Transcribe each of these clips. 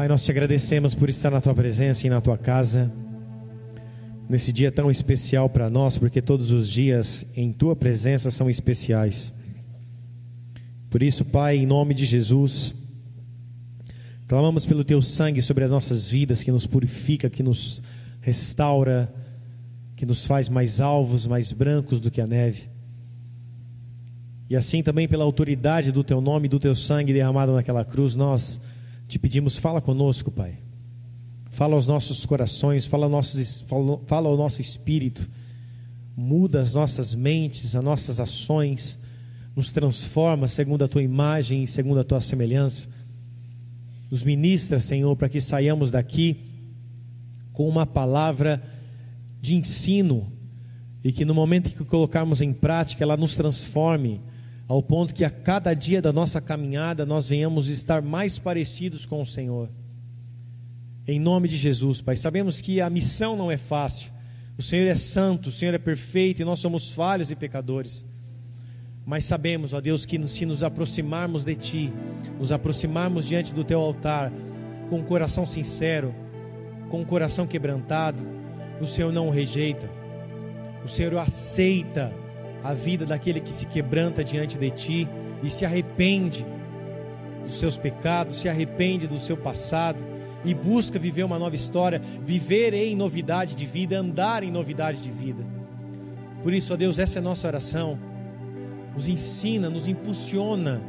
Pai, nós te agradecemos por estar na tua presença e na tua casa, nesse dia tão especial para nós, porque todos os dias em tua presença são especiais. Por isso, Pai, em nome de Jesus, clamamos pelo teu sangue sobre as nossas vidas, que nos purifica, que nos restaura, que nos faz mais alvos, mais brancos do que a neve. E assim também pela autoridade do teu nome e do teu sangue derramado naquela cruz, nós te pedimos, fala conosco, Pai. Fala aos nossos corações, fala nossos, fala, fala ao nosso espírito. Muda as nossas mentes, as nossas ações. Nos transforma segundo a tua imagem e segundo a tua semelhança. Nos ministra, Senhor, para que saiamos daqui com uma palavra de ensino e que no momento que colocarmos em prática ela nos transforme ao ponto que a cada dia da nossa caminhada nós venhamos estar mais parecidos com o Senhor. Em nome de Jesus, Pai, sabemos que a missão não é fácil. O Senhor é santo, o Senhor é perfeito e nós somos falhos e pecadores. Mas sabemos, ó Deus, que se nos aproximarmos de Ti, nos aproximarmos diante do Teu altar, com um coração sincero, com um coração quebrantado, o Senhor não o rejeita, o Senhor o aceita a vida daquele que se quebranta diante de ti e se arrepende dos seus pecados, se arrepende do seu passado e busca viver uma nova história, viver em novidade de vida, andar em novidade de vida. Por isso, ó Deus, essa é a nossa oração. Nos ensina, nos impulsiona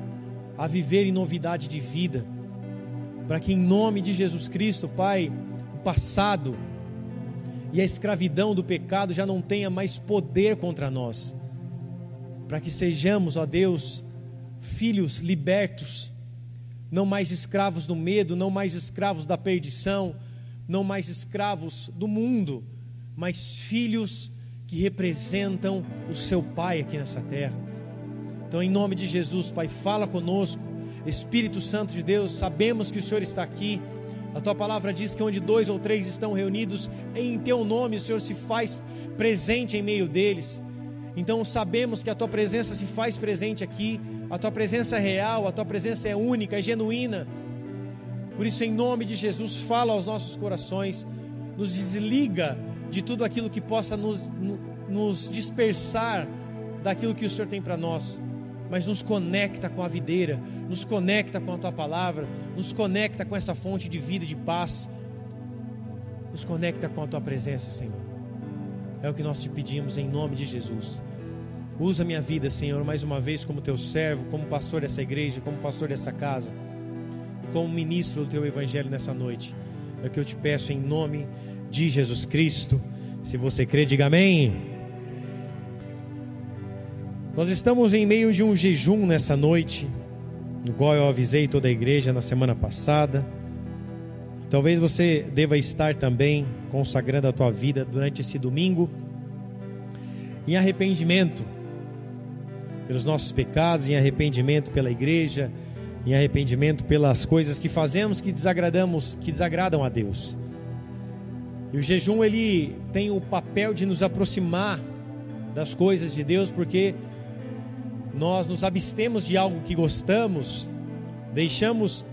a viver em novidade de vida, para que em nome de Jesus Cristo, Pai, o passado e a escravidão do pecado já não tenha mais poder contra nós para que sejamos, ó Deus, filhos libertos, não mais escravos do medo, não mais escravos da perdição, não mais escravos do mundo, mas filhos que representam o seu Pai aqui nessa terra. Então, em nome de Jesus, Pai, fala conosco, Espírito Santo de Deus, sabemos que o Senhor está aqui. A tua palavra diz que onde dois ou três estão reunidos em teu nome, o Senhor se faz presente em meio deles. Então sabemos que a tua presença se faz presente aqui, a tua presença é real, a tua presença é única, é genuína. Por isso, em nome de Jesus, fala aos nossos corações, nos desliga de tudo aquilo que possa nos, nos dispersar daquilo que o Senhor tem para nós, mas nos conecta com a videira, nos conecta com a tua palavra, nos conecta com essa fonte de vida e de paz, nos conecta com a tua presença, Senhor. É o que nós te pedimos em nome de Jesus. Usa minha vida, Senhor, mais uma vez como teu servo, como pastor dessa igreja, como pastor dessa casa, como ministro do teu evangelho nessa noite. É o que eu te peço em nome de Jesus Cristo. Se você crê, diga amém. Nós estamos em meio de um jejum nessa noite, no qual eu avisei toda a igreja na semana passada. Talvez você deva estar também consagrando a tua vida durante esse domingo em arrependimento pelos nossos pecados, em arrependimento pela igreja, em arrependimento pelas coisas que fazemos que desagradamos, que desagradam a Deus. E o jejum ele tem o papel de nos aproximar das coisas de Deus, porque nós nos abstemos de algo que gostamos, deixamos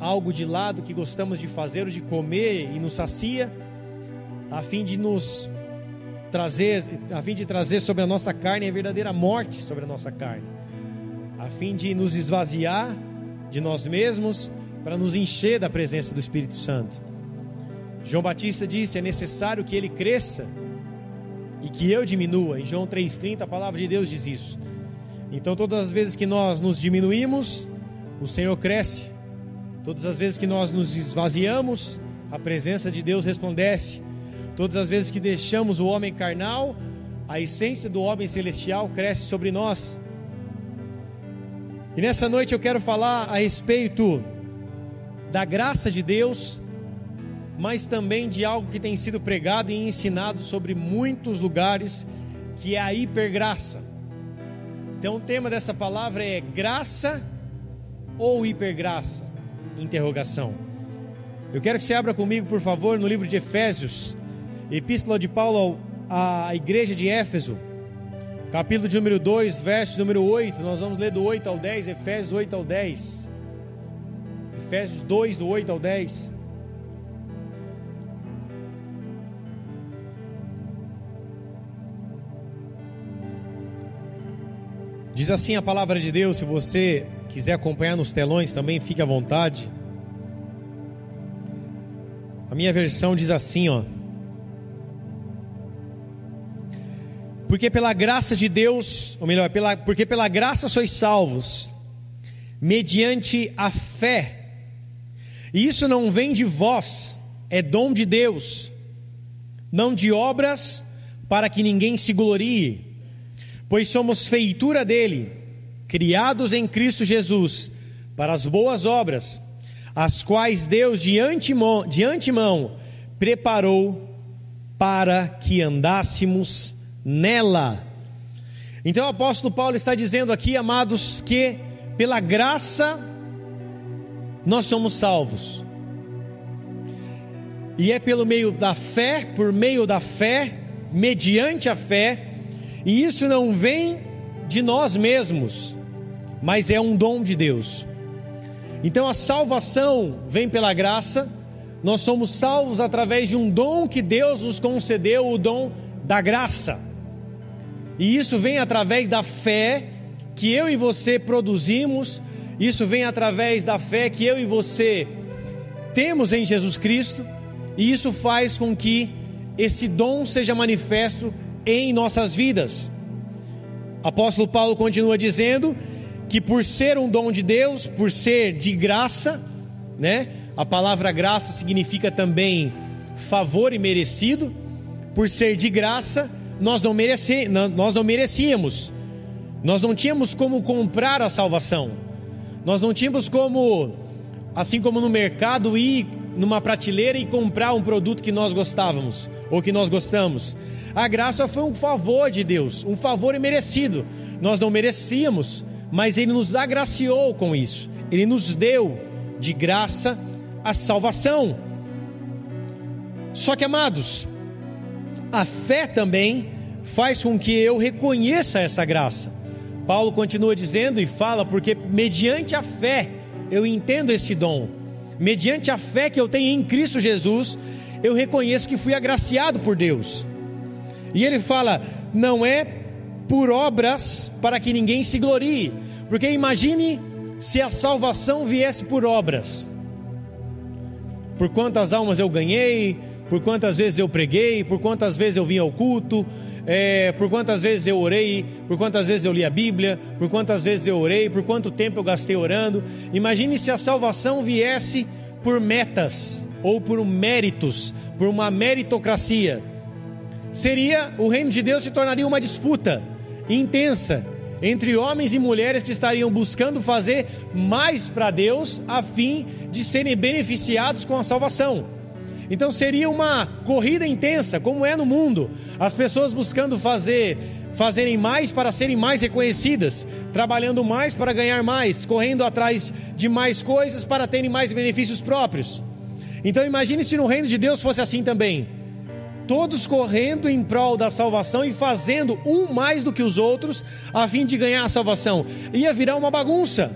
algo de lado que gostamos de fazer ou de comer e nos sacia, a fim de nos trazer, a fim de trazer sobre a nossa carne a verdadeira morte sobre a nossa carne, a fim de nos esvaziar de nós mesmos para nos encher da presença do Espírito Santo. João Batista disse: é necessário que ele cresça e que eu diminua. Em João 3,30 a palavra de Deus diz isso. Então, todas as vezes que nós nos diminuímos, o Senhor cresce Todas as vezes que nós nos esvaziamos, a presença de Deus resplandece. Todas as vezes que deixamos o homem carnal, a essência do homem celestial cresce sobre nós. E nessa noite eu quero falar a respeito da graça de Deus, mas também de algo que tem sido pregado e ensinado sobre muitos lugares, que é a hipergraça. Então o tema dessa palavra é graça ou hipergraça interrogação. Eu quero que você abra comigo, por favor, no livro de Efésios, Epístola de Paulo à igreja de Éfeso, capítulo de número 2, verso número 8. Nós vamos ler do 8 ao 10, Efésios 8 ao 10. Efésios 2, do 8 ao 10. Diz assim a palavra de Deus, se você quiser acompanhar nos telões também, fique à vontade. A minha versão diz assim, ó: Porque pela graça de Deus, ou melhor, pela, porque pela graça sois salvos, mediante a fé. E isso não vem de vós, é dom de Deus, não de obras, para que ninguém se glorie, pois somos feitura dele, criados em Cristo Jesus, para as boas obras, as quais Deus de antemão, de antemão preparou para que andássemos nela. Então o apóstolo Paulo está dizendo aqui, amados, que pela graça nós somos salvos. E é pelo meio da fé, por meio da fé, mediante a fé, e isso não vem de nós mesmos, mas é um dom de Deus. Então a salvação vem pela graça, nós somos salvos através de um dom que Deus nos concedeu, o dom da graça. E isso vem através da fé que eu e você produzimos, isso vem através da fé que eu e você temos em Jesus Cristo, e isso faz com que esse dom seja manifesto em nossas vidas. Apóstolo Paulo continua dizendo que por ser um dom de Deus, por ser de graça, né? A palavra graça significa também favor e merecido. Por ser de graça, nós não, mereci, nós não merecíamos, nós não tínhamos como comprar a salvação, nós não tínhamos como, assim como no mercado, ir numa prateleira e comprar um produto que nós gostávamos ou que nós gostamos. A graça foi um favor de Deus, um favor imerecido. Nós não merecíamos, mas Ele nos agraciou com isso. Ele nos deu de graça a salvação. Só que, amados, a fé também faz com que eu reconheça essa graça. Paulo continua dizendo e fala, porque mediante a fé eu entendo esse dom, mediante a fé que eu tenho em Cristo Jesus, eu reconheço que fui agraciado por Deus. E ele fala: não é por obras para que ninguém se glorie, porque imagine se a salvação viesse por obras. Por quantas almas eu ganhei, por quantas vezes eu preguei, por quantas vezes eu vim ao culto, é, por quantas vezes eu orei, por quantas vezes eu li a Bíblia, por quantas vezes eu orei, por quanto tempo eu gastei orando. Imagine se a salvação viesse por metas ou por méritos, por uma meritocracia. Seria o reino de Deus se tornaria uma disputa intensa entre homens e mulheres que estariam buscando fazer mais para Deus a fim de serem beneficiados com a salvação. Então seria uma corrida intensa, como é no mundo, as pessoas buscando fazer fazerem mais para serem mais reconhecidas, trabalhando mais para ganhar mais, correndo atrás de mais coisas para terem mais benefícios próprios. Então imagine se no reino de Deus fosse assim também. Todos correndo em prol da salvação e fazendo um mais do que os outros a fim de ganhar a salvação. Ia virar uma bagunça.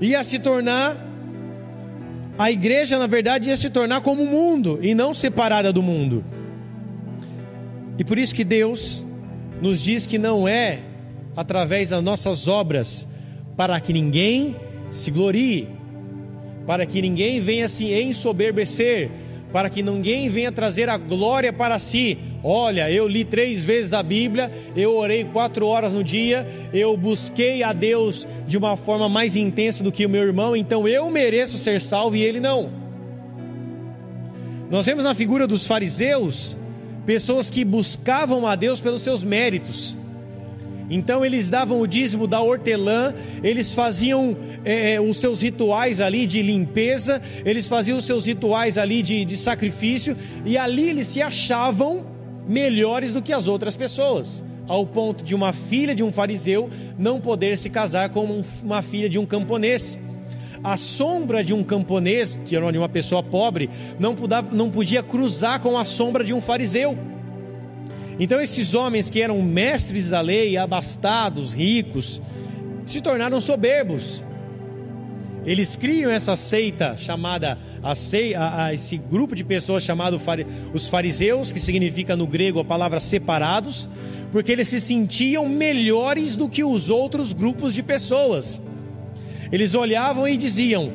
Ia se tornar a igreja, na verdade, ia se tornar como o mundo e não separada do mundo. E por isso que Deus nos diz que não é através das nossas obras para que ninguém se glorie, para que ninguém venha se ensoberbecer, para que ninguém venha trazer a glória para si. Olha, eu li três vezes a Bíblia, eu orei quatro horas no dia, eu busquei a Deus de uma forma mais intensa do que o meu irmão, então eu mereço ser salvo e ele não. Nós vemos na figura dos fariseus pessoas que buscavam a Deus pelos seus méritos então eles davam o dízimo da hortelã, eles faziam é, os seus rituais ali de limpeza, eles faziam os seus rituais ali de, de sacrifício, e ali eles se achavam melhores do que as outras pessoas, ao ponto de uma filha de um fariseu não poder se casar com um, uma filha de um camponês. A sombra de um camponês, que era de uma pessoa pobre, não podia, não podia cruzar com a sombra de um fariseu. Então, esses homens que eram mestres da lei, abastados, ricos, se tornaram soberbos. Eles criam essa seita chamada a, a, a esse grupo de pessoas chamado os fariseus, que significa no grego a palavra separados, porque eles se sentiam melhores do que os outros grupos de pessoas. Eles olhavam e diziam: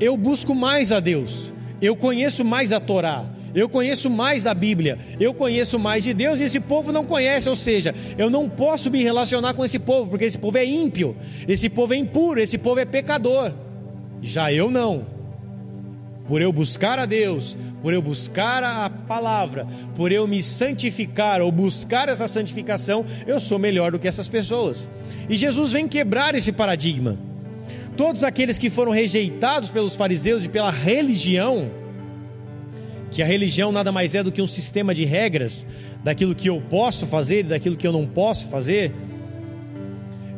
Eu busco mais a Deus, eu conheço mais a Torá, eu conheço mais da Bíblia, eu conheço mais de Deus e esse povo não conhece, ou seja, eu não posso me relacionar com esse povo, porque esse povo é ímpio, esse povo é impuro, esse povo é pecador. Já eu não. Por eu buscar a Deus, por eu buscar a palavra, por eu me santificar ou buscar essa santificação, eu sou melhor do que essas pessoas. E Jesus vem quebrar esse paradigma. Todos aqueles que foram rejeitados pelos fariseus e pela religião, que a religião nada mais é do que um sistema de regras daquilo que eu posso fazer e daquilo que eu não posso fazer.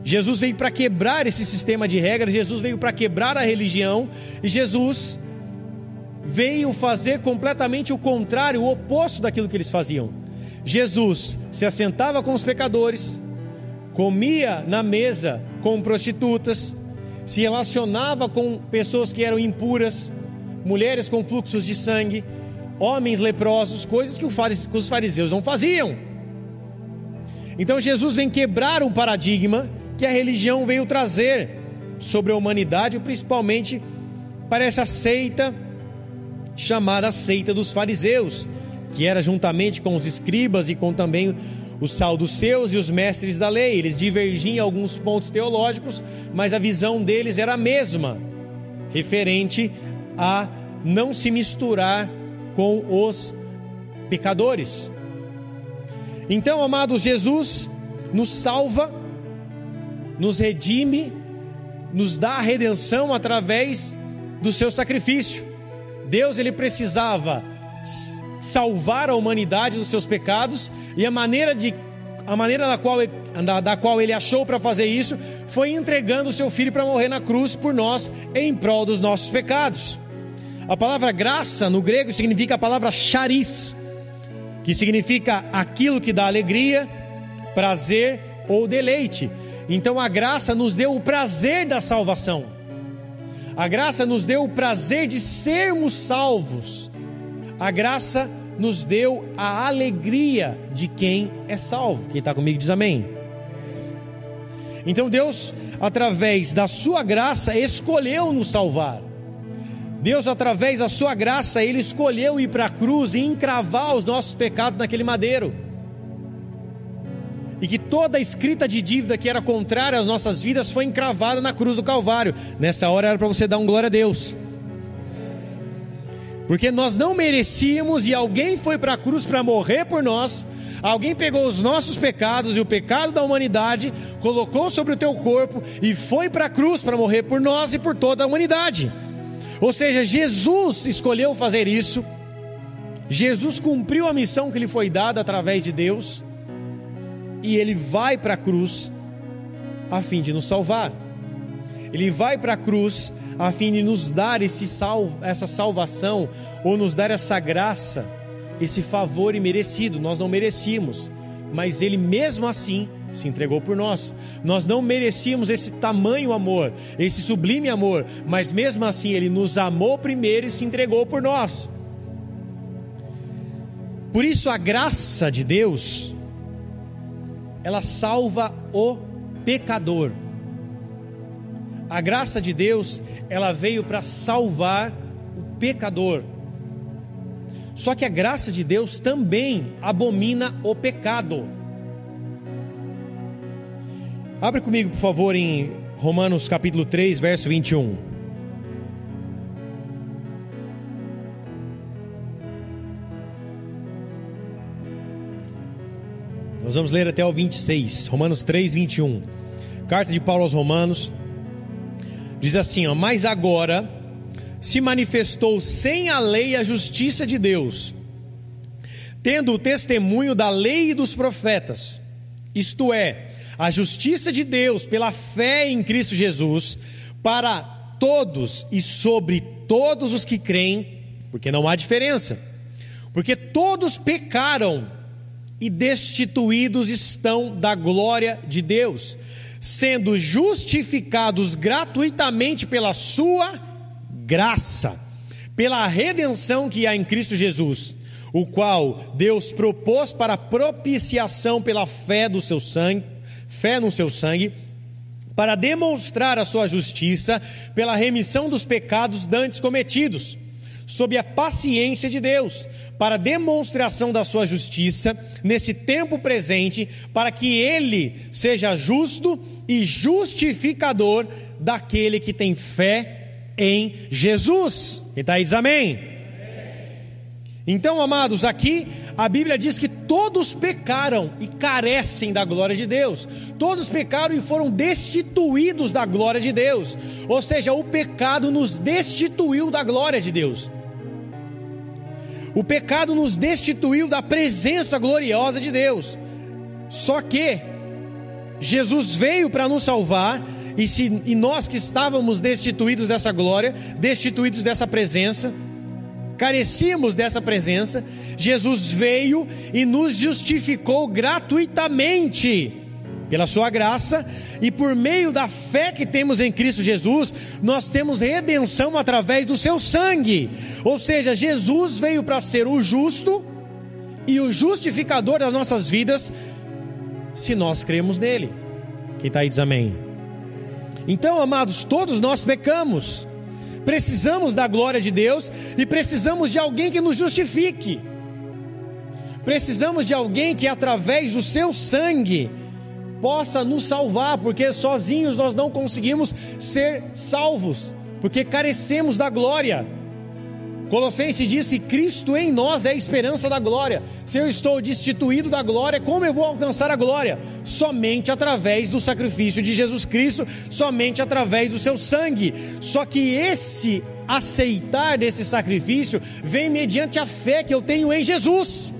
Jesus veio para quebrar esse sistema de regras, Jesus veio para quebrar a religião e Jesus veio fazer completamente o contrário, o oposto daquilo que eles faziam. Jesus se assentava com os pecadores, comia na mesa com prostitutas, se relacionava com pessoas que eram impuras, mulheres com fluxos de sangue, homens leprosos, coisas que os fariseus não faziam. Então Jesus vem quebrar um paradigma que a religião veio trazer sobre a humanidade, principalmente para essa seita chamada seita dos fariseus, que era juntamente com os escribas e com também os saduceus e os mestres da lei. Eles divergiam em alguns pontos teológicos, mas a visão deles era a mesma, referente a não se misturar com os pecadores. Então, amados, Jesus nos salva, nos redime, nos dá a redenção através do seu sacrifício. Deus ele precisava salvar a humanidade dos seus pecados e a maneira de a maneira da qual, da, da qual ele achou para fazer isso foi entregando o seu filho para morrer na cruz por nós em prol dos nossos pecados. A palavra graça no grego significa a palavra charis, que significa aquilo que dá alegria, prazer ou deleite. Então a graça nos deu o prazer da salvação. A graça nos deu o prazer de sermos salvos. A graça nos deu a alegria de quem é salvo. Quem está comigo diz amém. Então Deus, através da sua graça, escolheu nos salvar. Deus, através da sua graça, Ele escolheu ir para a cruz e encravar os nossos pecados naquele madeiro. E que toda a escrita de dívida que era contrária às nossas vidas foi encravada na cruz do Calvário. Nessa hora era para você dar um glória a Deus. Porque nós não merecíamos e alguém foi para a cruz para morrer por nós. Alguém pegou os nossos pecados e o pecado da humanidade, colocou sobre o teu corpo e foi para a cruz para morrer por nós e por toda a humanidade. Ou seja, Jesus escolheu fazer isso. Jesus cumpriu a missão que lhe foi dada através de Deus. E ele vai para a cruz a fim de nos salvar. Ele vai para a cruz a fim de nos dar esse sal, essa salvação, ou nos dar essa graça, esse favor imerecido. Nós não merecíamos, mas Ele mesmo assim se entregou por nós. Nós não merecíamos esse tamanho amor, esse sublime amor, mas mesmo assim ele nos amou primeiro e se entregou por nós. Por isso a graça de Deus ela salva o pecador. A graça de Deus, ela veio para salvar o pecador. Só que a graça de Deus também abomina o pecado. Abre comigo, por favor, em Romanos capítulo 3, verso 21. Nós vamos ler até o 26, Romanos 3, 21. Carta de Paulo aos Romanos. Diz assim: ó, Mas agora se manifestou sem a lei a justiça de Deus, tendo o testemunho da lei e dos profetas, isto é, a justiça de Deus pela fé em Cristo Jesus para todos e sobre todos os que creem, porque não há diferença. Porque todos pecaram e destituídos estão da glória de Deus, sendo justificados gratuitamente pela sua graça, pela redenção que há em Cristo Jesus, o qual Deus propôs para propiciação pela fé do seu sangue, fé no seu sangue, para demonstrar a sua justiça pela remissão dos pecados dantes cometidos, sob a paciência de Deus, para demonstração da sua justiça nesse tempo presente, para que ele seja justo e justificador daquele que tem fé em Jesus. E aí, diz amém. Então, amados, aqui a Bíblia diz que todos pecaram e carecem da glória de Deus. Todos pecaram e foram destituídos da glória de Deus. Ou seja, o pecado nos destituiu da glória de Deus. O pecado nos destituiu da presença gloriosa de Deus. Só que Jesus veio para nos salvar, e, se, e nós que estávamos destituídos dessa glória, destituídos dessa presença, carecíamos dessa presença, Jesus veio e nos justificou gratuitamente pela sua graça e por meio da fé que temos em Cristo Jesus, nós temos redenção através do seu sangue. Ou seja, Jesus veio para ser o justo e o justificador das nossas vidas, se nós cremos nele. Quem está aí diz amém. Então, amados, todos nós pecamos precisamos da glória de Deus e precisamos de alguém que nos justifique. Precisamos de alguém que, através do seu sangue, possa nos salvar, porque sozinhos nós não conseguimos ser salvos, porque carecemos da glória. Colossenses diz que Cristo em nós é a esperança da glória. Se eu estou destituído da glória, como eu vou alcançar a glória? Somente através do sacrifício de Jesus Cristo, somente através do seu sangue. Só que esse aceitar desse sacrifício vem mediante a fé que eu tenho em Jesus.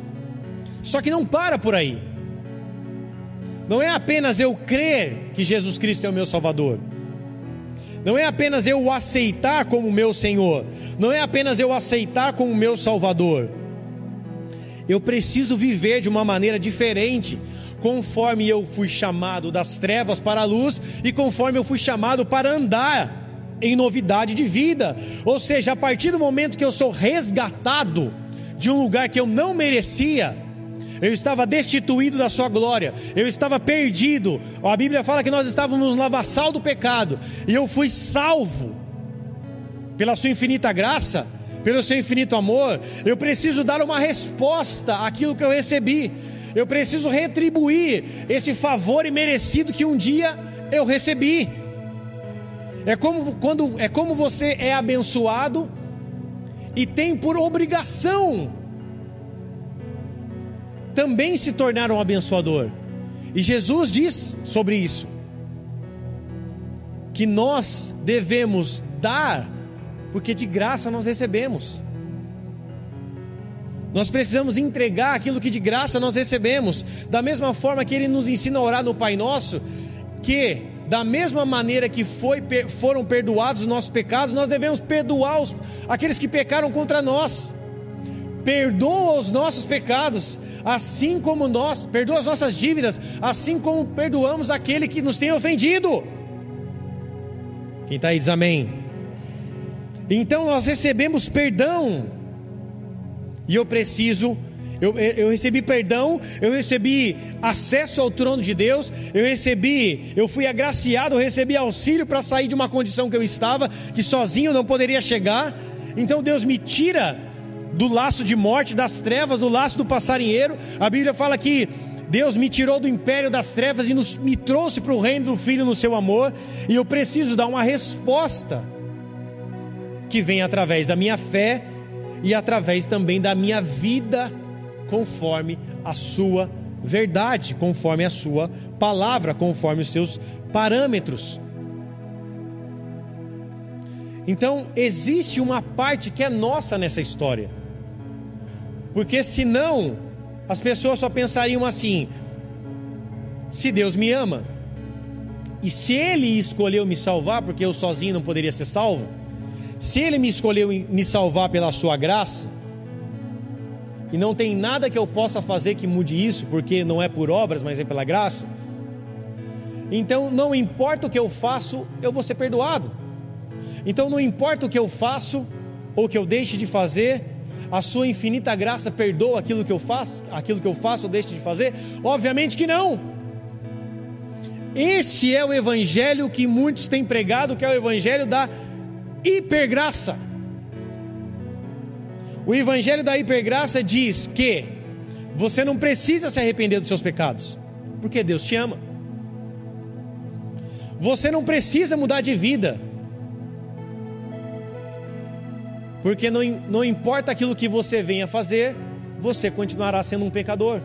Só que não para por aí. Não é apenas eu crer que Jesus Cristo é o meu Salvador. Não é apenas eu o aceitar como meu Senhor, não é apenas eu aceitar como meu Salvador. Eu preciso viver de uma maneira diferente, conforme eu fui chamado das trevas para a luz e conforme eu fui chamado para andar em novidade de vida. Ou seja, a partir do momento que eu sou resgatado de um lugar que eu não merecia, eu estava destituído da sua glória, eu estava perdido. A Bíblia fala que nós estávamos no lavaçal do pecado, e eu fui salvo pela sua infinita graça, pelo seu infinito amor. Eu preciso dar uma resposta àquilo que eu recebi. Eu preciso retribuir esse favor imerecido que um dia eu recebi. É como quando é como você é abençoado e tem por obrigação também se tornaram abençoador. E Jesus diz sobre isso: que nós devemos dar, porque de graça nós recebemos. Nós precisamos entregar aquilo que de graça nós recebemos, da mesma forma que Ele nos ensina a orar no Pai Nosso, que da mesma maneira que foi, foram perdoados os nossos pecados, nós devemos perdoar os, aqueles que pecaram contra nós. Perdoa os nossos pecados, assim como nós, perdoa as nossas dívidas, assim como perdoamos aquele que nos tem ofendido. Quem está aí diz amém. Então nós recebemos perdão, e eu preciso, eu, eu recebi perdão, eu recebi acesso ao trono de Deus, eu recebi, eu fui agraciado, eu recebi auxílio para sair de uma condição que eu estava, que sozinho eu não poderia chegar. Então Deus me tira do laço de morte, das trevas, do laço do passarinheiro. A Bíblia fala que Deus me tirou do império das trevas e nos, me trouxe para o reino do Filho no seu amor, e eu preciso dar uma resposta que vem através da minha fé e através também da minha vida, conforme a sua verdade, conforme a sua palavra, conforme os seus parâmetros. Então, existe uma parte que é nossa nessa história. Porque senão as pessoas só pensariam assim: se Deus me ama, e se Ele escolheu me salvar, porque eu sozinho não poderia ser salvo, se Ele me escolheu me salvar pela Sua graça, e não tem nada que eu possa fazer que mude isso, porque não é por obras, mas é pela graça, Então, não importa o que eu faço, eu vou ser perdoado. Então, não importa o que eu faço ou que eu deixe de fazer, a sua infinita graça perdoa aquilo que eu faço, aquilo que eu faço ou deixo de fazer? Obviamente que não. Esse é o evangelho que muitos têm pregado, que é o evangelho da hipergraça. O evangelho da hipergraça diz que você não precisa se arrepender dos seus pecados, porque Deus te ama. Você não precisa mudar de vida, porque não, não importa aquilo que você venha fazer, você continuará sendo um pecador.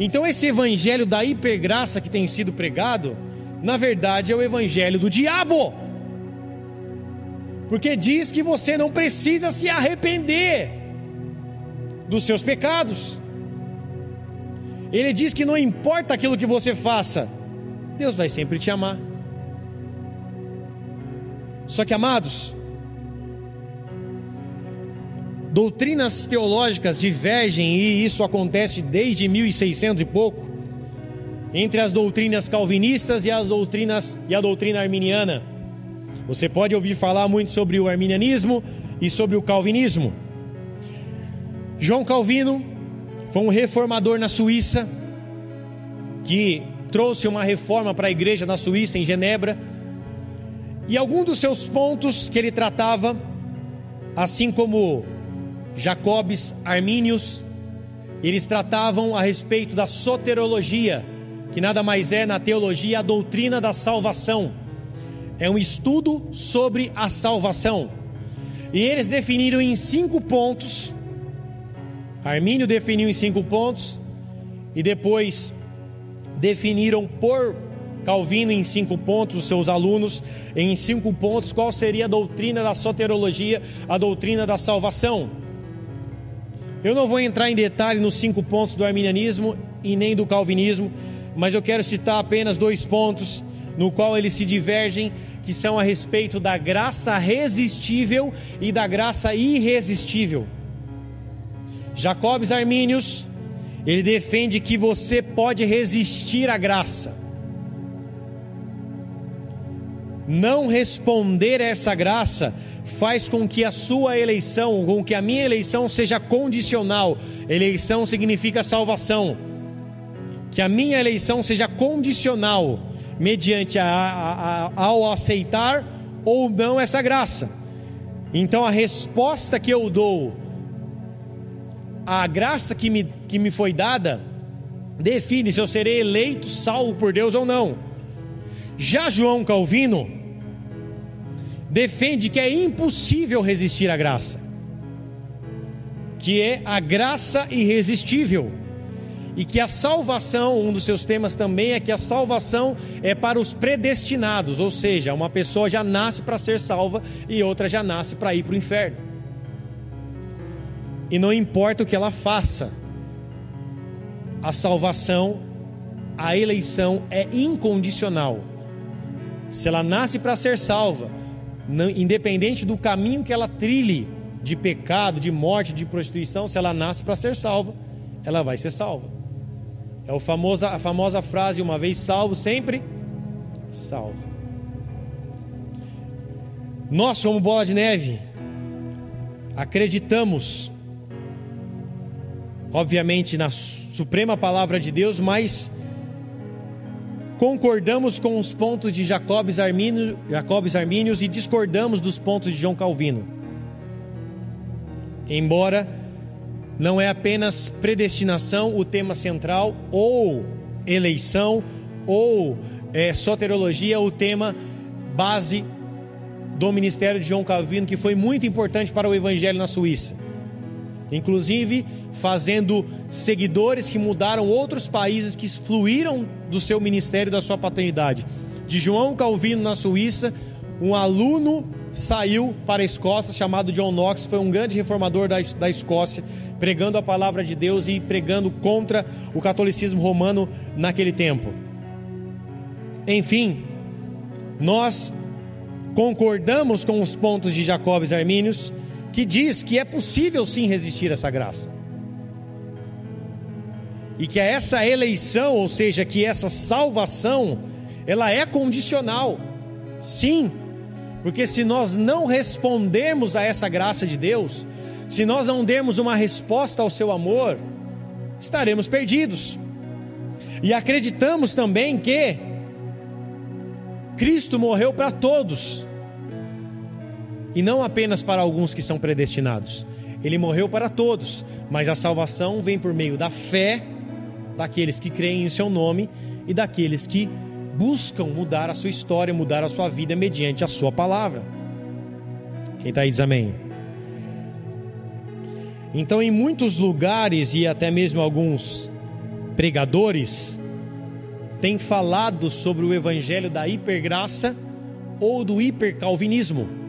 Então, esse evangelho da hipergraça que tem sido pregado, na verdade é o evangelho do diabo, porque diz que você não precisa se arrepender dos seus pecados. Ele diz que não importa aquilo que você faça, Deus vai sempre te amar. Só que, amados, doutrinas teológicas divergem e isso acontece desde 1600 e pouco entre as doutrinas calvinistas e as doutrinas e a doutrina arminiana. Você pode ouvir falar muito sobre o arminianismo e sobre o calvinismo. João Calvino foi um reformador na Suíça que trouxe uma reforma para a igreja na Suíça, em Genebra. E algum dos seus pontos que ele tratava, assim como Jacobes, Armínios, eles tratavam a respeito da soterologia, que nada mais é na teologia a doutrina da salvação. É um estudo sobre a salvação. E eles definiram em cinco pontos. Armínio definiu em cinco pontos. E depois definiram por Calvino em cinco pontos, os seus alunos, em cinco pontos, qual seria a doutrina da soterologia, a doutrina da salvação. Eu não vou entrar em detalhe nos cinco pontos do arminianismo e nem do calvinismo, mas eu quero citar apenas dois pontos no qual eles se divergem, que são a respeito da graça resistível e da graça irresistível. Jacobs Armínios, ele defende que você pode resistir à graça. Não responder a essa graça faz com que a sua eleição, com que a minha eleição seja condicional. Eleição significa salvação. Que a minha eleição seja condicional, mediante a, a, a, ao aceitar ou não essa graça. Então a resposta que eu dou à graça que me, que me foi dada define se eu serei eleito, salvo por Deus ou não. Já João Calvino defende que é impossível resistir à graça, que é a graça irresistível, e que a salvação, um dos seus temas também é que a salvação é para os predestinados, ou seja, uma pessoa já nasce para ser salva e outra já nasce para ir para o inferno. E não importa o que ela faça, a salvação, a eleição é incondicional. Se ela nasce para ser salva, independente do caminho que ela trilhe de pecado, de morte, de prostituição, se ela nasce para ser salva, ela vai ser salva. É o famosa, a famosa frase: uma vez salvo, sempre salvo. Nós, como bola de neve, acreditamos, obviamente, na suprema palavra de Deus, mas concordamos com os pontos de Jacobes, Armínio, e discordamos dos pontos de João Calvino. Embora não é apenas predestinação o tema central, ou eleição, ou é, soterologia o tema base do ministério de João Calvino, que foi muito importante para o evangelho na Suíça inclusive fazendo seguidores que mudaram outros países que fluíram do seu ministério, da sua paternidade. De João Calvino na Suíça, um aluno saiu para a Escócia chamado John Knox, foi um grande reformador da, da Escócia, pregando a palavra de Deus e pregando contra o catolicismo romano naquele tempo. Enfim, nós concordamos com os pontos de Jacobes Armínios que diz que é possível sim resistir a essa graça. e que essa eleição, ou seja, que essa salvação, ela é condicional. Sim, porque se nós não respondermos a essa graça de Deus, se nós não dermos uma resposta ao seu amor, estaremos perdidos. E acreditamos também que Cristo morreu para todos, e não apenas para alguns que são predestinados. Ele morreu para todos, mas a salvação vem por meio da fé daqueles que creem em seu nome e daqueles que buscam mudar a sua história, mudar a sua vida mediante a sua palavra. Quem está aí diz amém. Então, em muitos lugares e até mesmo alguns pregadores têm falado sobre o evangelho da hipergraça ou do hipercalvinismo,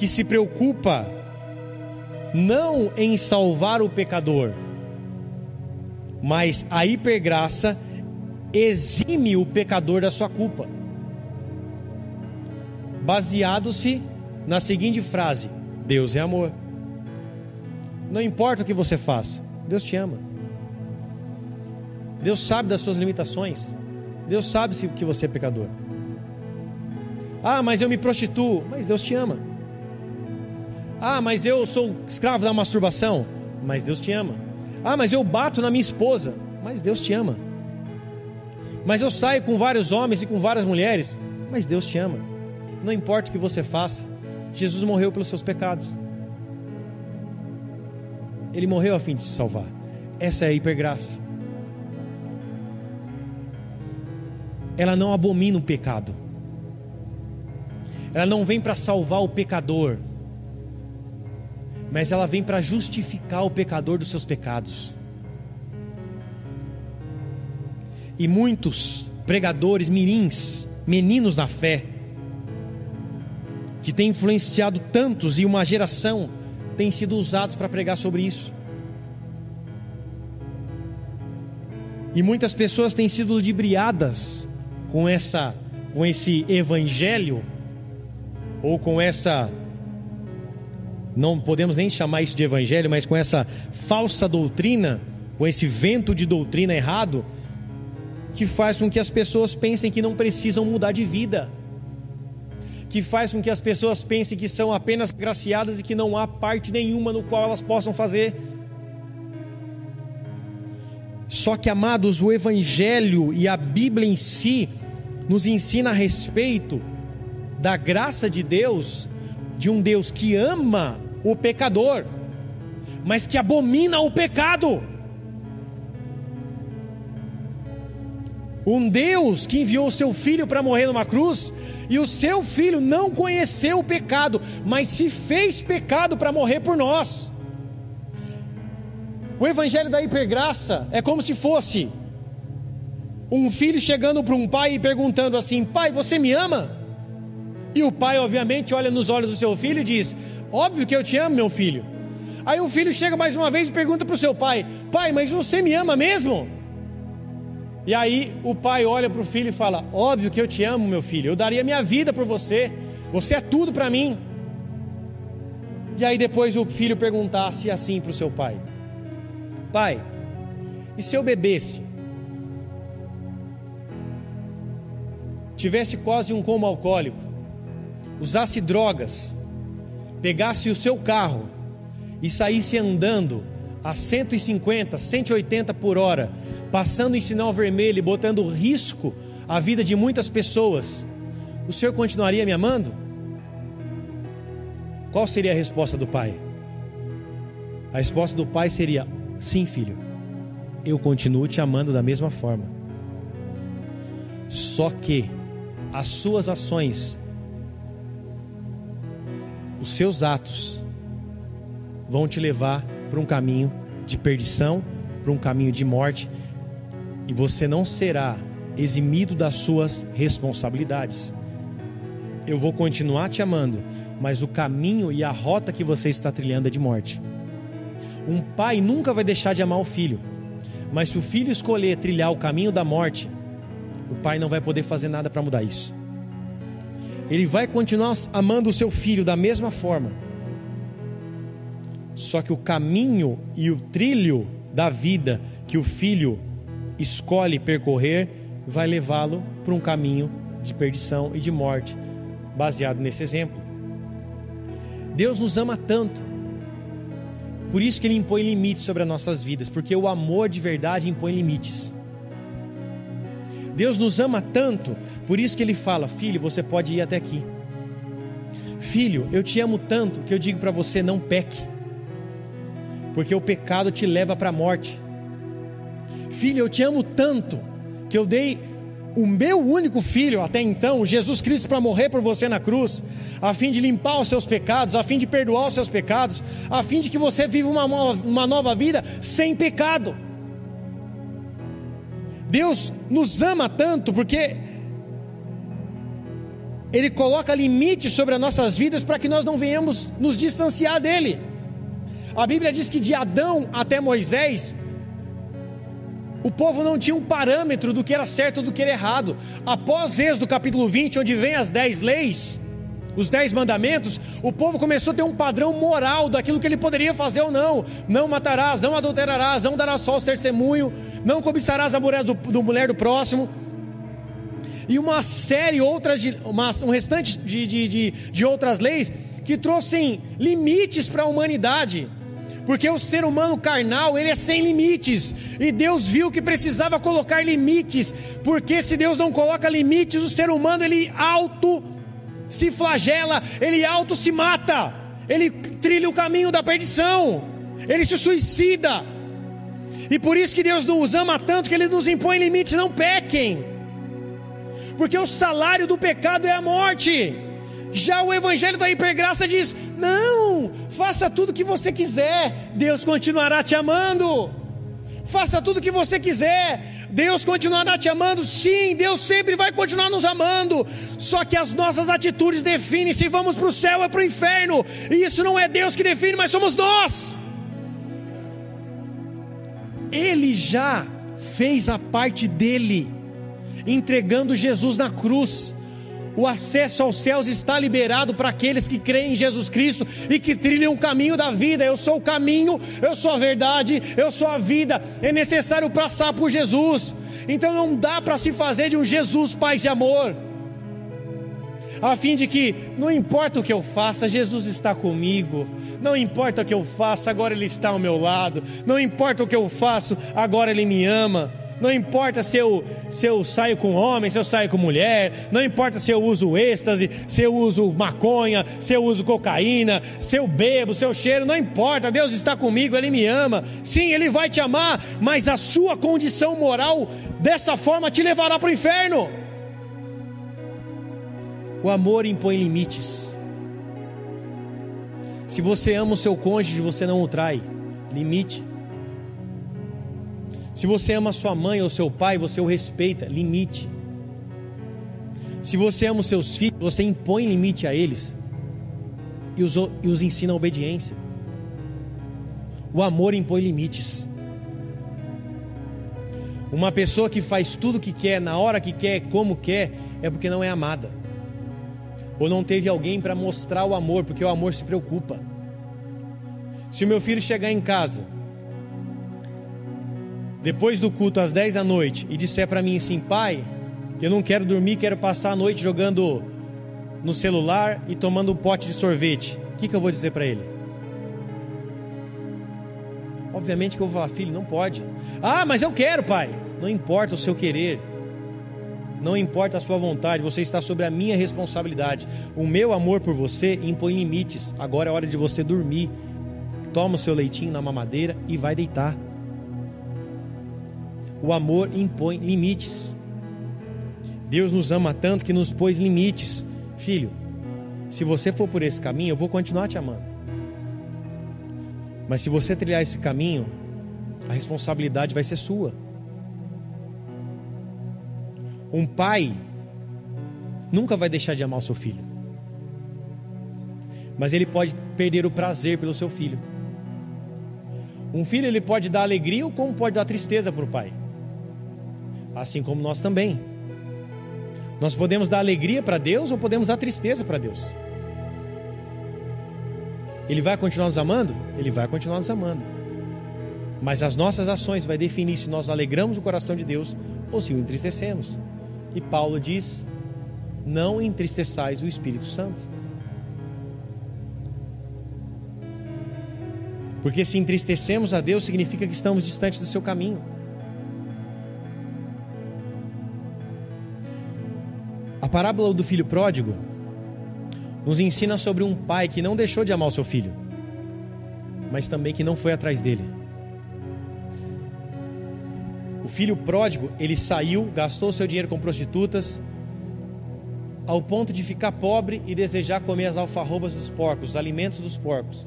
que se preocupa não em salvar o pecador, mas a hipergraça exime o pecador da sua culpa. Baseado-se na seguinte frase: Deus é amor. Não importa o que você faça, Deus te ama. Deus sabe das suas limitações. Deus sabe se que você é pecador. Ah, mas eu me prostituo, mas Deus te ama. Ah, mas eu sou escravo da masturbação, mas Deus te ama. Ah, mas eu bato na minha esposa, mas Deus te ama. Mas eu saio com vários homens e com várias mulheres, mas Deus te ama. Não importa o que você faça, Jesus morreu pelos seus pecados. Ele morreu a fim de te salvar. Essa é a hipergraça. Ela não abomina o pecado. Ela não vem para salvar o pecador, mas ela vem para justificar o pecador dos seus pecados. E muitos pregadores mirins, meninos na fé, que têm influenciado tantos e uma geração têm sido usados para pregar sobre isso. E muitas pessoas têm sido ludibriadas com essa com esse evangelho ou com essa não podemos nem chamar isso de evangelho, mas com essa falsa doutrina, com esse vento de doutrina errado, que faz com que as pessoas pensem que não precisam mudar de vida que faz com que as pessoas pensem que são apenas graciadas e que não há parte nenhuma no qual elas possam fazer. Só que, amados, o Evangelho e a Bíblia em si nos ensina a respeito da graça de Deus, de um Deus que ama o pecador, mas que abomina o pecado. Um Deus que enviou seu filho para morrer numa cruz, e o seu filho não conheceu o pecado, mas se fez pecado para morrer por nós. O evangelho da hipergraça é como se fosse um filho chegando para um pai e perguntando assim: Pai, você me ama? E o pai, obviamente, olha nos olhos do seu filho e diz: Óbvio que eu te amo, meu filho. Aí o filho chega mais uma vez e pergunta para o seu pai: Pai, mas você me ama mesmo? E aí o pai olha para o filho e fala: Óbvio que eu te amo, meu filho, eu daria minha vida por você, você é tudo para mim. E aí depois o filho perguntasse assim para o seu pai: Pai, e se eu bebesse? Tivesse quase um coma alcoólico, usasse drogas, pegasse o seu carro e saísse andando a 150, 180 por hora passando em sinal vermelho e botando risco a vida de muitas pessoas, o Senhor continuaria me amando? Qual seria a resposta do pai? A resposta do pai seria: sim, filho, eu continuo te amando da mesma forma. Só que as suas ações, os seus atos, vão te levar para um caminho de perdição, para um caminho de morte, e você não será eximido das suas responsabilidades. Eu vou continuar te amando, mas o caminho e a rota que você está trilhando é de morte. Um pai nunca vai deixar de amar o filho, mas se o filho escolher trilhar o caminho da morte, o pai não vai poder fazer nada para mudar isso. Ele vai continuar amando o seu filho da mesma forma. Só que o caminho e o trilho da vida que o filho escolhe percorrer vai levá-lo para um caminho de perdição e de morte, baseado nesse exemplo. Deus nos ama tanto, por isso que Ele impõe limites sobre as nossas vidas, porque o amor de verdade impõe limites. Deus nos ama tanto, por isso que Ele fala: Filho, você pode ir até aqui. Filho, eu te amo tanto que eu digo para você: não peque, porque o pecado te leva para a morte. Filho, eu te amo tanto que eu dei o meu único filho até então, Jesus Cristo, para morrer por você na cruz, a fim de limpar os seus pecados, a fim de perdoar os seus pecados, a fim de que você viva uma, uma nova vida sem pecado. Deus nos ama tanto porque Ele coloca limites sobre as nossas vidas para que nós não venhamos nos distanciar dEle. A Bíblia diz que de Adão até Moisés, o povo não tinha um parâmetro do que era certo e do que era errado. Após Êxodo capítulo 20, onde vem as dez leis, os dez mandamentos, o povo começou a ter um padrão moral daquilo que ele poderia fazer ou não. Não matarás, não adulterarás, não darás falso testemunho, não cobiçarás a mulher do, do mulher do próximo. E uma série, outras, uma, um restante de, de, de, de outras leis que trouxem limites para a humanidade porque o ser humano carnal, ele é sem limites, e Deus viu que precisava colocar limites, porque se Deus não coloca limites, o ser humano ele auto se flagela, ele auto se mata, ele trilha o caminho da perdição, ele se suicida. E por isso que Deus nos ama tanto que ele nos impõe limites, não pequem. Porque o salário do pecado é a morte. Já o evangelho da hipergraça diz: "Não, Faça tudo o que você quiser, Deus continuará te amando. Faça tudo o que você quiser, Deus continuará te amando. Sim, Deus sempre vai continuar nos amando. Só que as nossas atitudes definem se vamos para o céu ou para o inferno. E isso não é Deus que define, mas somos nós. Ele já fez a parte dele, entregando Jesus na cruz o acesso aos céus está liberado para aqueles que creem em Jesus Cristo e que trilham o caminho da vida. Eu sou o caminho, eu sou a verdade, eu sou a vida. É necessário passar por Jesus. Então não dá para se fazer de um Jesus paz e amor. A fim de que não importa o que eu faça, Jesus está comigo. Não importa o que eu faça, agora Ele está ao meu lado. Não importa o que eu faço, agora Ele me ama. Não importa se eu, se eu saio com homem, se eu saio com mulher, não importa se eu uso êxtase, se eu uso maconha, se eu uso cocaína, se eu bebo, se eu cheiro, não importa, Deus está comigo, Ele me ama. Sim, Ele vai te amar, mas a sua condição moral dessa forma te levará para o inferno. O amor impõe limites. Se você ama o seu cônjuge, você não o trai. Limite. Se você ama sua mãe ou seu pai, você o respeita, limite. Se você ama os seus filhos, você impõe limite a eles e os, e os ensina a obediência. O amor impõe limites. Uma pessoa que faz tudo o que quer, na hora que quer, como quer, é porque não é amada. Ou não teve alguém para mostrar o amor, porque o amor se preocupa. Se o meu filho chegar em casa depois do culto às 10 da noite e disser para mim assim, pai, eu não quero dormir, quero passar a noite jogando no celular e tomando um pote de sorvete, o que, que eu vou dizer para ele? Obviamente que eu vou falar, filho, não pode. Ah, mas eu quero, pai. Não importa o seu querer, não importa a sua vontade, você está sobre a minha responsabilidade. O meu amor por você impõe limites. Agora é hora de você dormir. Toma o seu leitinho na mamadeira e vai deitar. O amor impõe limites. Deus nos ama tanto que nos pôs limites. Filho, se você for por esse caminho, eu vou continuar te amando. Mas se você trilhar esse caminho, a responsabilidade vai ser sua. Um pai nunca vai deixar de amar o seu filho. Mas ele pode perder o prazer pelo seu filho. Um filho ele pode dar alegria ou como pode dar tristeza para o pai assim como nós também. Nós podemos dar alegria para Deus ou podemos dar tristeza para Deus. Ele vai continuar nos amando? Ele vai continuar nos amando. Mas as nossas ações vai definir se nós alegramos o coração de Deus ou se o entristecemos. E Paulo diz: não entristeçais o Espírito Santo. Porque se entristecemos a Deus, significa que estamos distantes do seu caminho. A parábola do filho pródigo nos ensina sobre um pai que não deixou de amar o seu filho, mas também que não foi atrás dele. O filho pródigo, ele saiu, gastou seu dinheiro com prostitutas, ao ponto de ficar pobre e desejar comer as alfarrobas dos porcos, os alimentos dos porcos.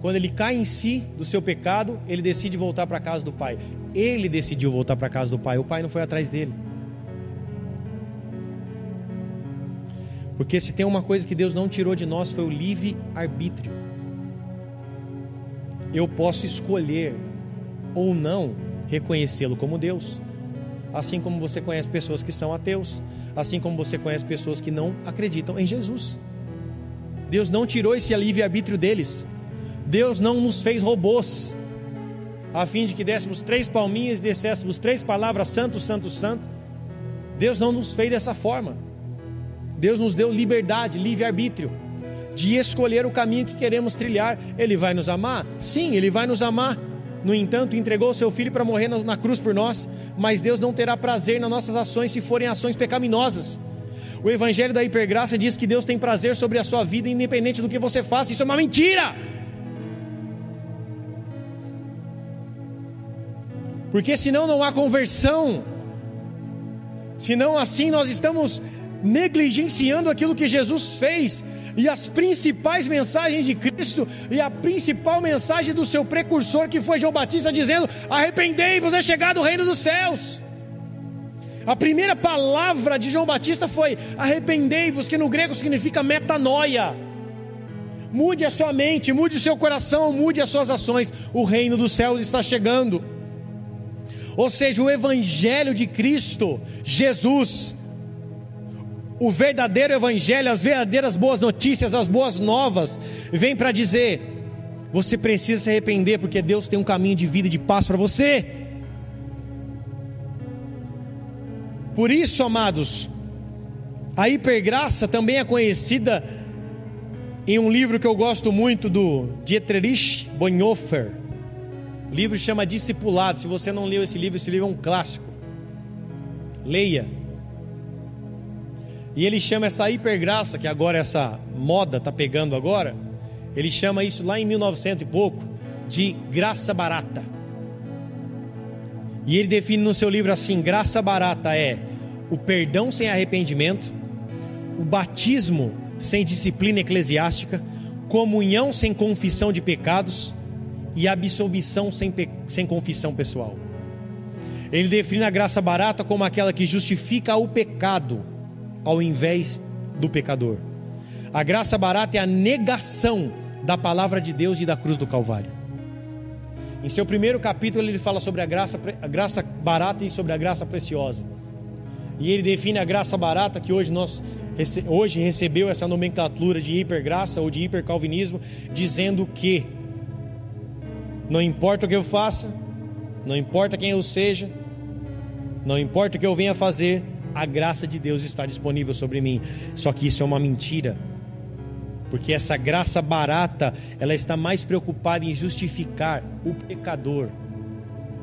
Quando ele cai em si do seu pecado, ele decide voltar para a casa do pai. Ele decidiu voltar para a casa do pai, o pai não foi atrás dele. Porque se tem uma coisa que Deus não tirou de nós foi o livre arbítrio. Eu posso escolher ou não reconhecê-lo como Deus. Assim como você conhece pessoas que são ateus, assim como você conhece pessoas que não acreditam em Jesus. Deus não tirou esse livre arbítrio deles. Deus não nos fez robôs, a fim de que dessemos três palminhas e disséssemos três palavras: Santo, Santo, Santo. Deus não nos fez dessa forma. Deus nos deu liberdade, livre-arbítrio, de escolher o caminho que queremos trilhar. Ele vai nos amar? Sim, Ele vai nos amar. No entanto, entregou o seu filho para morrer na cruz por nós, mas Deus não terá prazer nas nossas ações se forem ações pecaminosas. O evangelho da hipergraça diz que Deus tem prazer sobre a sua vida, independente do que você faça. Isso é uma mentira. Porque senão não há conversão. Senão assim nós estamos negligenciando aquilo que Jesus fez e as principais mensagens de Cristo e a principal mensagem do seu precursor que foi João Batista dizendo: "Arrependei-vos, é chegado o reino dos céus". A primeira palavra de João Batista foi arrependei-vos, que no grego significa metanoia. Mude a sua mente, mude o seu coração, mude as suas ações. O reino dos céus está chegando. Ou seja, o evangelho de Cristo, Jesus, o verdadeiro evangelho, as verdadeiras boas notícias, as boas novas, vem para dizer: você precisa se arrepender, porque Deus tem um caminho de vida e de paz para você. Por isso, amados, a hipergraça também é conhecida em um livro que eu gosto muito do Dietrich Bonhoeffer. O livro chama Discipulado. Se você não leu esse livro, esse livro é um clássico. Leia. E ele chama essa hipergraça, que agora essa moda está pegando agora, ele chama isso lá em 1900 e pouco de graça barata. E ele define no seu livro assim: graça barata é o perdão sem arrependimento, o batismo sem disciplina eclesiástica, comunhão sem confissão de pecados e absolvição sem, sem confissão pessoal. Ele define a graça barata como aquela que justifica o pecado ao invés do pecador. A graça barata é a negação da palavra de Deus e da cruz do Calvário. Em seu primeiro capítulo, ele fala sobre a graça, a graça barata e sobre a graça preciosa. E ele define a graça barata, que hoje nós hoje recebeu essa nomenclatura de hipergraça ou de hipercalvinismo, dizendo que não importa o que eu faça, não importa quem eu seja, não importa o que eu venha fazer, a graça de Deus está disponível sobre mim. Só que isso é uma mentira. Porque essa graça barata, ela está mais preocupada em justificar o pecador.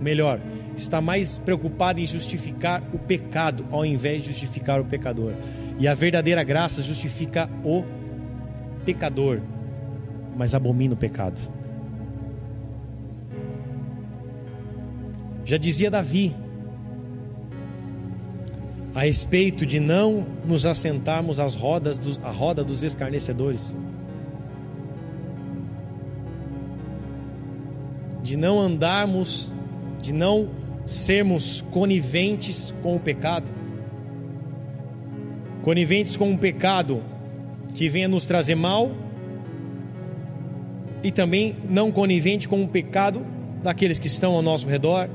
Melhor, está mais preocupada em justificar o pecado ao invés de justificar o pecador. E a verdadeira graça justifica o pecador, mas abomina o pecado. Já dizia Davi, a respeito de não nos assentarmos às rodas do, à roda dos escarnecedores, de não andarmos, de não sermos coniventes com o pecado, coniventes com o pecado que venha nos trazer mal, e também não conivente com o pecado daqueles que estão ao nosso redor.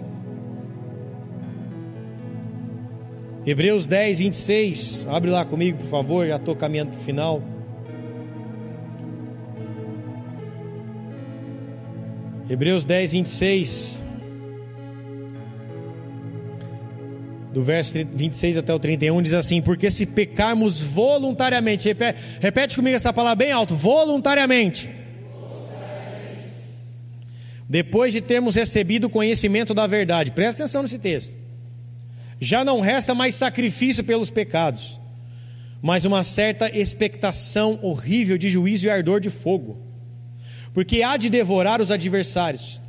Hebreus 10, 26. Abre lá comigo, por favor. Já estou caminhando para o final. Hebreus 10, 26. Do verso 26 até o 31 diz assim: Porque se pecarmos voluntariamente, repete, repete comigo essa palavra bem alto: voluntariamente. voluntariamente. Depois de termos recebido o conhecimento da verdade, presta atenção nesse texto. Já não resta mais sacrifício pelos pecados, mas uma certa expectação horrível de juízo e ardor de fogo, porque há de devorar os adversários,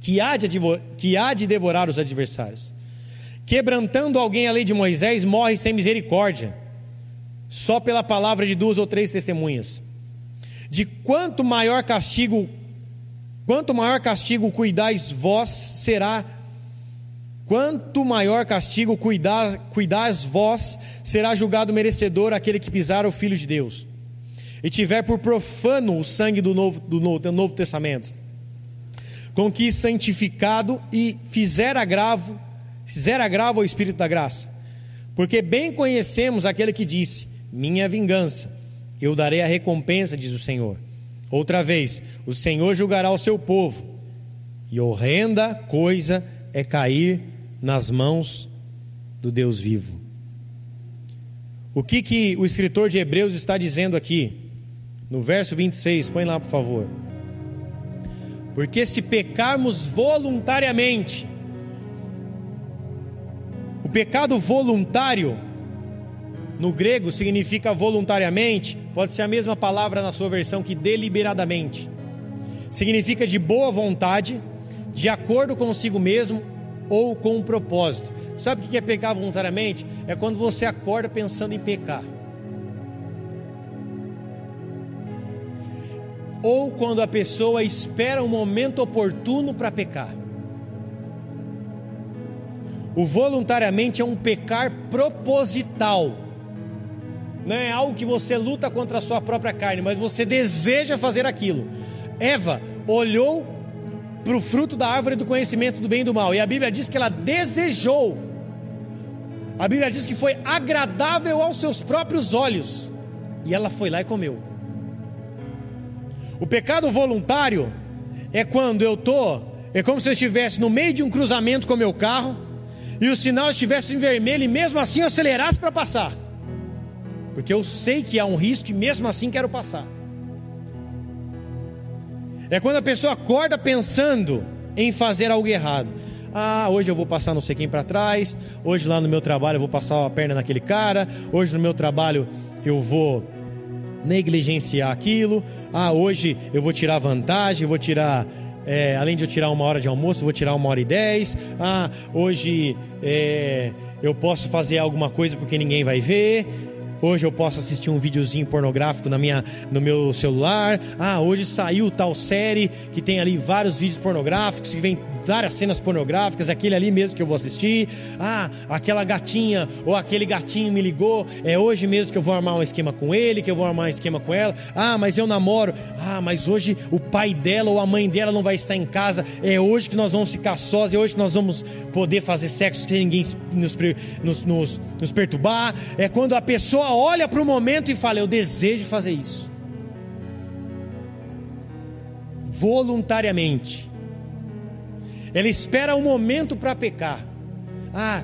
que há de, que há de devorar os adversários. Quebrantando alguém a lei de Moisés, morre sem misericórdia, só pela palavra de duas ou três testemunhas. De quanto maior castigo, quanto maior castigo cuidais vós, será Quanto maior castigo cuidar, cuidais vós, será julgado merecedor aquele que pisar o Filho de Deus, e tiver por profano o sangue do Novo, do novo, do novo Testamento, com que santificado e fizer agravo, fizer agravo ao Espírito da graça. Porque bem conhecemos aquele que disse: Minha vingança, eu darei a recompensa, diz o Senhor. Outra vez, o Senhor julgará o seu povo, e horrenda coisa é cair nas mãos do Deus vivo. O que, que o escritor de Hebreus está dizendo aqui? No verso 26, põe lá por favor. Porque se pecarmos voluntariamente, o pecado voluntário, no grego significa voluntariamente, pode ser a mesma palavra na sua versão que deliberadamente. Significa de boa vontade, de acordo consigo mesmo ou com um propósito. Sabe o que é pecar voluntariamente? É quando você acorda pensando em pecar. Ou quando a pessoa espera um momento oportuno para pecar. O voluntariamente é um pecar proposital. Não é algo que você luta contra a sua própria carne, mas você deseja fazer aquilo. Eva olhou para o fruto da árvore do conhecimento do bem e do mal. E a Bíblia diz que ela desejou. A Bíblia diz que foi agradável aos seus próprios olhos. E ela foi lá e comeu. O pecado voluntário é quando eu estou, é como se eu estivesse no meio de um cruzamento com meu carro e o sinal estivesse em vermelho e mesmo assim eu acelerasse para passar. Porque eu sei que há um risco e mesmo assim quero passar. É quando a pessoa acorda pensando em fazer algo errado. Ah, hoje eu vou passar não sei quem para trás. Hoje lá no meu trabalho eu vou passar a perna naquele cara. Hoje no meu trabalho eu vou negligenciar aquilo. Ah, hoje eu vou tirar vantagem, vou tirar. É, além de eu tirar uma hora de almoço, vou tirar uma hora e dez. Ah, hoje é, eu posso fazer alguma coisa porque ninguém vai ver. Hoje eu posso assistir um videozinho pornográfico na minha, no meu celular. Ah, hoje saiu tal série que tem ali vários vídeos pornográficos, que vem várias cenas pornográficas, aquele ali mesmo que eu vou assistir. Ah, aquela gatinha ou aquele gatinho me ligou, é hoje mesmo que eu vou armar um esquema com ele, que eu vou armar um esquema com ela. Ah, mas eu namoro. Ah, mas hoje o pai dela ou a mãe dela não vai estar em casa. É hoje que nós vamos ficar sós, é hoje que nós vamos poder fazer sexo sem ninguém nos, nos, nos, nos perturbar. É quando a pessoa olha para o momento e fala: Eu desejo fazer isso. Voluntariamente. Ela espera o um momento para pecar. Ah,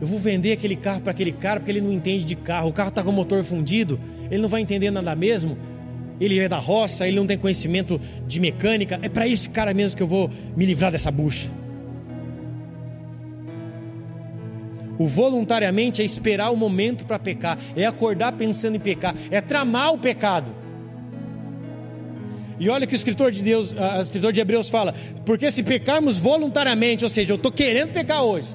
eu vou vender aquele carro para aquele cara porque ele não entende de carro. O carro está com o motor fundido, ele não vai entender nada mesmo. Ele é da roça, ele não tem conhecimento de mecânica. É para esse cara mesmo que eu vou me livrar dessa bucha. O voluntariamente é esperar o momento para pecar, é acordar pensando em pecar, é tramar o pecado. E olha que o escritor de Deus, o escritor de Hebreus fala: porque se pecarmos voluntariamente, ou seja, eu estou querendo pecar hoje,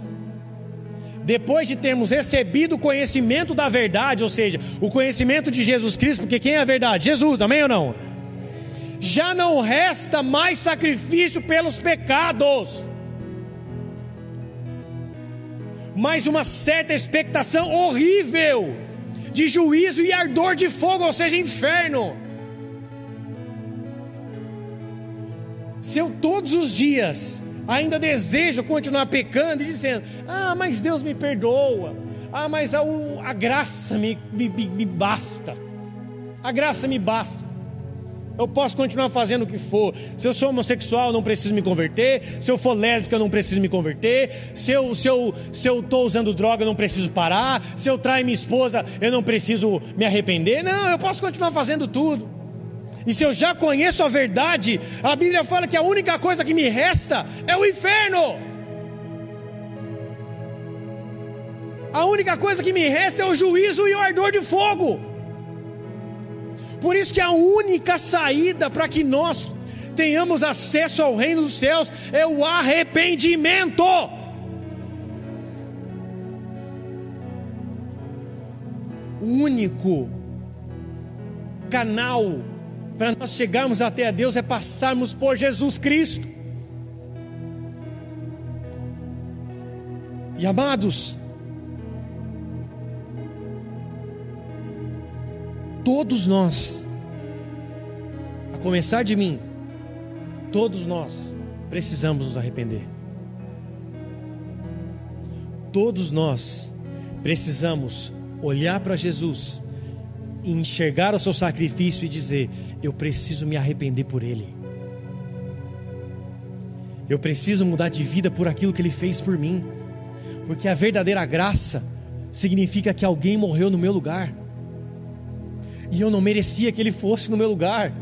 depois de termos recebido o conhecimento da verdade, ou seja, o conhecimento de Jesus Cristo, porque quem é a verdade? Jesus, amém ou não? Já não resta mais sacrifício pelos pecados mas uma certa expectação horrível de juízo e ardor de fogo, ou seja, inferno. Se eu todos os dias ainda desejo continuar pecando e dizendo: Ah, mas Deus me perdoa, ah, mas a, a graça me, me, me basta, a graça me basta. Eu posso continuar fazendo o que for. Se eu sou homossexual, não preciso me converter. Se eu for lésbica, não preciso me converter. Se eu se eu se eu tô usando droga, não preciso parar. Se eu traio minha esposa, eu não preciso me arrepender. Não, eu posso continuar fazendo tudo. E se eu já conheço a verdade, a Bíblia fala que a única coisa que me resta é o inferno. A única coisa que me resta é o juízo e o ardor de fogo. Por isso que a única saída para que nós tenhamos acesso ao reino dos céus é o arrependimento. O único canal para nós chegarmos até a Deus é passarmos por Jesus Cristo. E amados, todos nós, a começar de mim, todos nós precisamos nos arrepender. Todos nós precisamos olhar para Jesus, enxergar o seu sacrifício e dizer: Eu preciso me arrepender por Ele. Eu preciso mudar de vida por aquilo que Ele fez por mim, porque a verdadeira graça significa que alguém morreu no meu lugar e eu não merecia que ele fosse no meu lugar.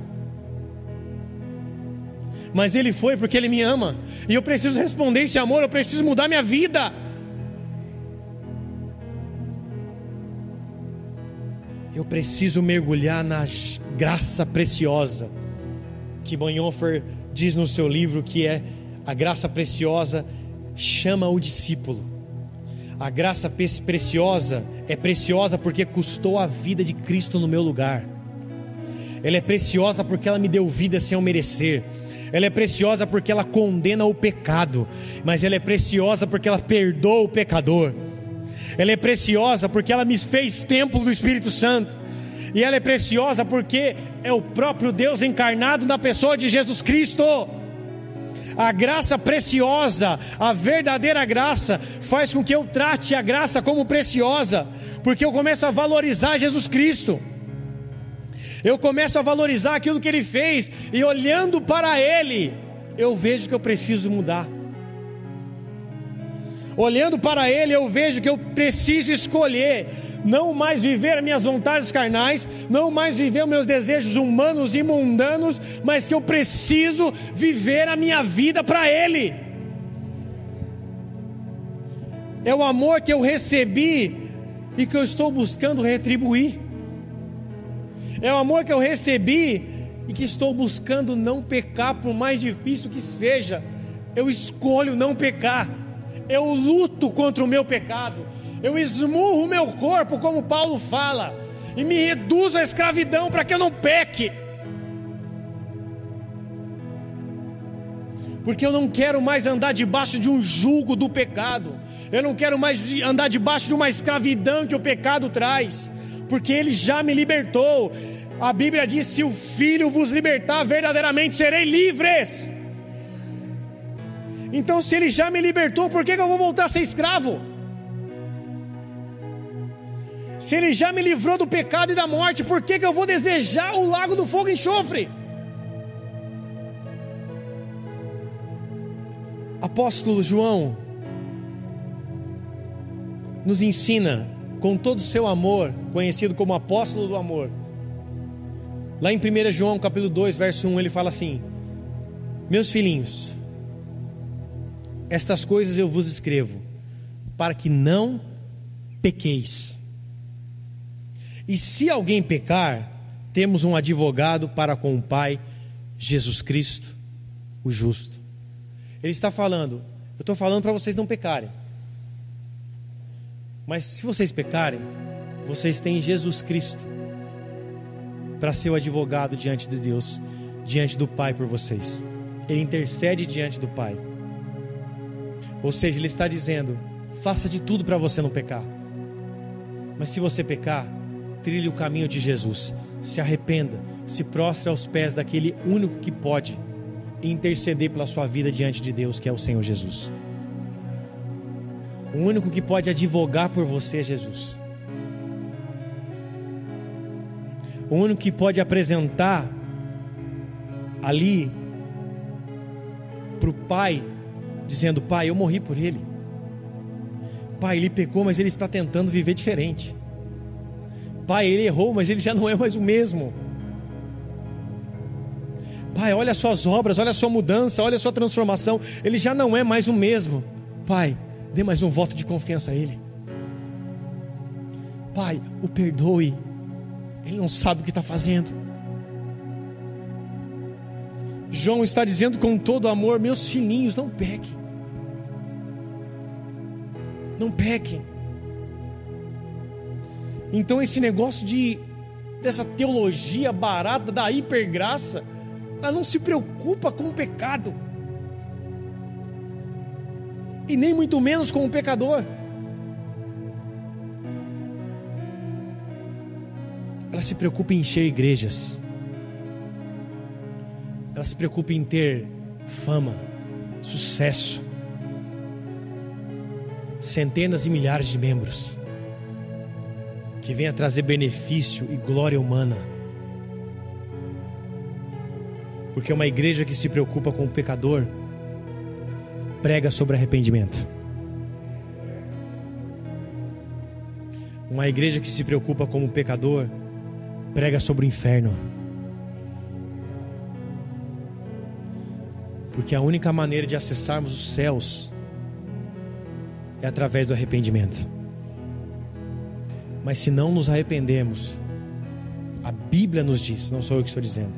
Mas ele foi porque ele me ama, e eu preciso responder esse amor, eu preciso mudar minha vida. Eu preciso mergulhar na graça preciosa que Bonhoeffer diz no seu livro que é a graça preciosa chama o discípulo. A graça preciosa é preciosa porque custou a vida de Cristo no meu lugar. Ela é preciosa porque ela me deu vida sem eu merecer. Ela é preciosa porque ela condena o pecado, mas ela é preciosa porque ela perdoa o pecador. Ela é preciosa porque ela me fez templo do Espírito Santo. E ela é preciosa porque é o próprio Deus encarnado na pessoa de Jesus Cristo. A graça preciosa, a verdadeira graça, faz com que eu trate a graça como preciosa, porque eu começo a valorizar Jesus Cristo. Eu começo a valorizar aquilo que ele fez, e olhando para ele, eu vejo que eu preciso mudar. Olhando para ele, eu vejo que eu preciso escolher não mais viver minhas vontades carnais, não mais viver meus desejos humanos e mundanos, mas que eu preciso viver a minha vida para Ele. É o amor que eu recebi e que eu estou buscando retribuir. É o amor que eu recebi e que estou buscando não pecar, por mais difícil que seja. Eu escolho não pecar. Eu luto contra o meu pecado eu esmurro o meu corpo, como Paulo fala, e me reduzo à escravidão para que eu não peque. Porque eu não quero mais andar debaixo de um jugo do pecado, eu não quero mais andar debaixo de uma escravidão que o pecado traz, porque ele já me libertou. A Bíblia diz: se o Filho vos libertar, verdadeiramente serei livres. Então, se ele já me libertou, por que, que eu vou voltar a ser escravo? Se ele já me livrou do pecado e da morte, por que, que eu vou desejar o lago do fogo e enxofre? Apóstolo João nos ensina com todo o seu amor, conhecido como apóstolo do amor. Lá em 1 João capítulo 2, verso 1, ele fala assim: Meus filhinhos, estas coisas eu vos escrevo, para que não pequeis. E se alguém pecar, temos um advogado para com o Pai, Jesus Cristo, o justo. Ele está falando, eu estou falando para vocês não pecarem. Mas se vocês pecarem, vocês têm Jesus Cristo para ser o advogado diante de Deus, diante do Pai por vocês. Ele intercede diante do Pai. Ou seja, ele está dizendo: faça de tudo para você não pecar. Mas se você pecar, trilhe o caminho de Jesus, se arrependa, se prostre aos pés daquele único que pode interceder pela sua vida diante de Deus, que é o Senhor Jesus. O único que pode advogar por você é Jesus. O único que pode apresentar ali para o pai, dizendo: Pai, eu morri por ele. Pai, ele pecou, mas ele está tentando viver diferente. Pai, ele errou, mas ele já não é mais o mesmo. Pai, olha as suas obras, olha a sua mudança, olha a sua transformação. Ele já não é mais o mesmo. Pai, dê mais um voto de confiança a ele. Pai, o perdoe. Ele não sabe o que está fazendo. João está dizendo com todo amor: meus filhinhos, não pequem. Não pequem. Então esse negócio de dessa teologia barata da hipergraça, ela não se preocupa com o pecado. E nem muito menos com o pecador. Ela se preocupa em encher igrejas. Ela se preocupa em ter fama, sucesso, centenas e milhares de membros, que venha trazer benefício e glória humana. Porque uma igreja que se preocupa com o pecador prega sobre arrependimento. Uma igreja que se preocupa com o pecador prega sobre o inferno. Porque a única maneira de acessarmos os céus é através do arrependimento. Mas se não nos arrependermos, a Bíblia nos diz, não sou eu que estou dizendo,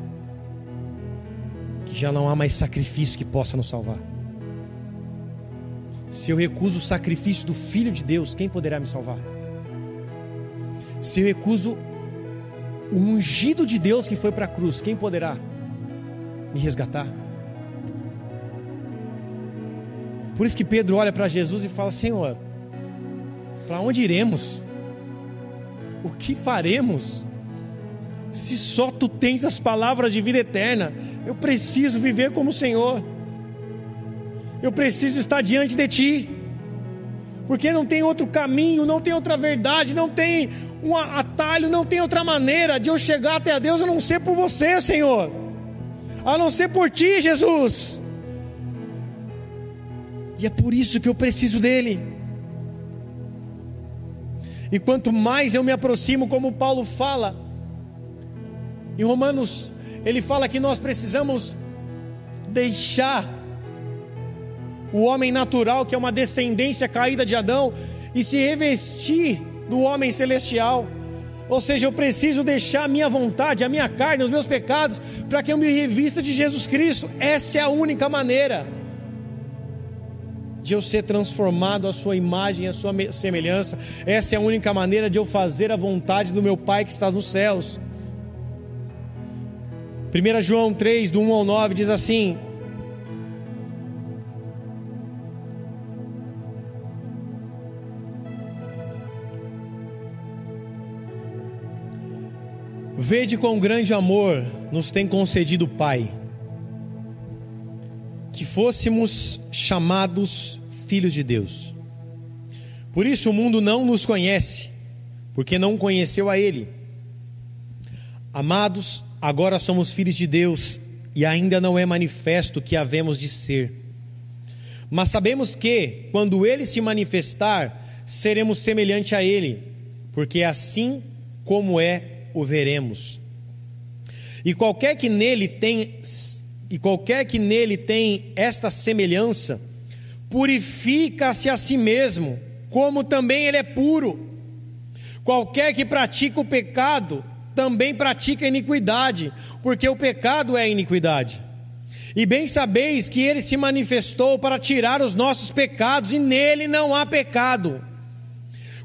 que já não há mais sacrifício que possa nos salvar. Se eu recuso o sacrifício do Filho de Deus, quem poderá me salvar? Se eu recuso o ungido de Deus que foi para a cruz, quem poderá me resgatar? Por isso que Pedro olha para Jesus e fala: Senhor, para onde iremos? O que faremos? Se só tu tens as palavras de vida eterna, eu preciso viver como o Senhor, eu preciso estar diante de Ti, porque não tem outro caminho, não tem outra verdade, não tem um atalho, não tem outra maneira de eu chegar até a Deus a não ser por você, Senhor, a não ser por Ti, Jesus. E é por isso que eu preciso dele. E quanto mais eu me aproximo, como Paulo fala, em Romanos, ele fala que nós precisamos deixar o homem natural, que é uma descendência caída de Adão, e se revestir do homem celestial. Ou seja, eu preciso deixar a minha vontade, a minha carne, os meus pecados, para que eu me revista de Jesus Cristo. Essa é a única maneira de eu ser transformado à sua imagem, à sua semelhança. Essa é a única maneira de eu fazer a vontade do meu Pai que está nos céus. 1 João 3, do 1 ao 9, diz assim: Vede quão grande amor nos tem concedido o Pai que fôssemos chamados filhos de Deus. Por isso o mundo não nos conhece, porque não conheceu a Ele. Amados, agora somos filhos de Deus e ainda não é manifesto que havemos de ser. Mas sabemos que, quando Ele se manifestar, seremos semelhante a Ele, porque assim como é, o veremos. E qualquer que nele tem e qualquer que nele tem esta semelhança, purifica-se a si mesmo, como também ele é puro. Qualquer que pratica o pecado, também pratica iniquidade, porque o pecado é iniquidade. E bem sabeis que ele se manifestou para tirar os nossos pecados, e nele não há pecado.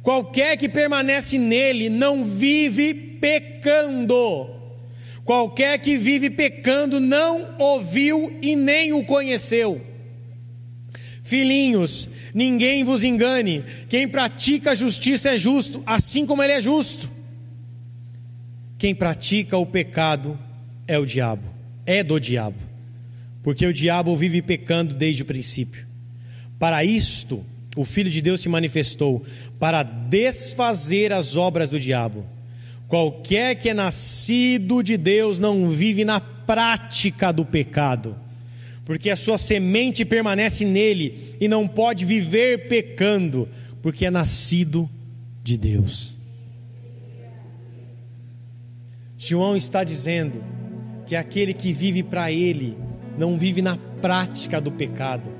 Qualquer que permanece nele não vive pecando. Qualquer que vive pecando não ouviu e nem o conheceu. Filhinhos, ninguém vos engane, quem pratica a justiça é justo, assim como ele é justo. Quem pratica o pecado é o diabo, é do diabo, porque o diabo vive pecando desde o princípio. Para isto, o Filho de Deus se manifestou, para desfazer as obras do diabo. Qualquer que é nascido de Deus não vive na prática do pecado, porque a sua semente permanece nele e não pode viver pecando, porque é nascido de Deus. João está dizendo que aquele que vive para ele não vive na prática do pecado.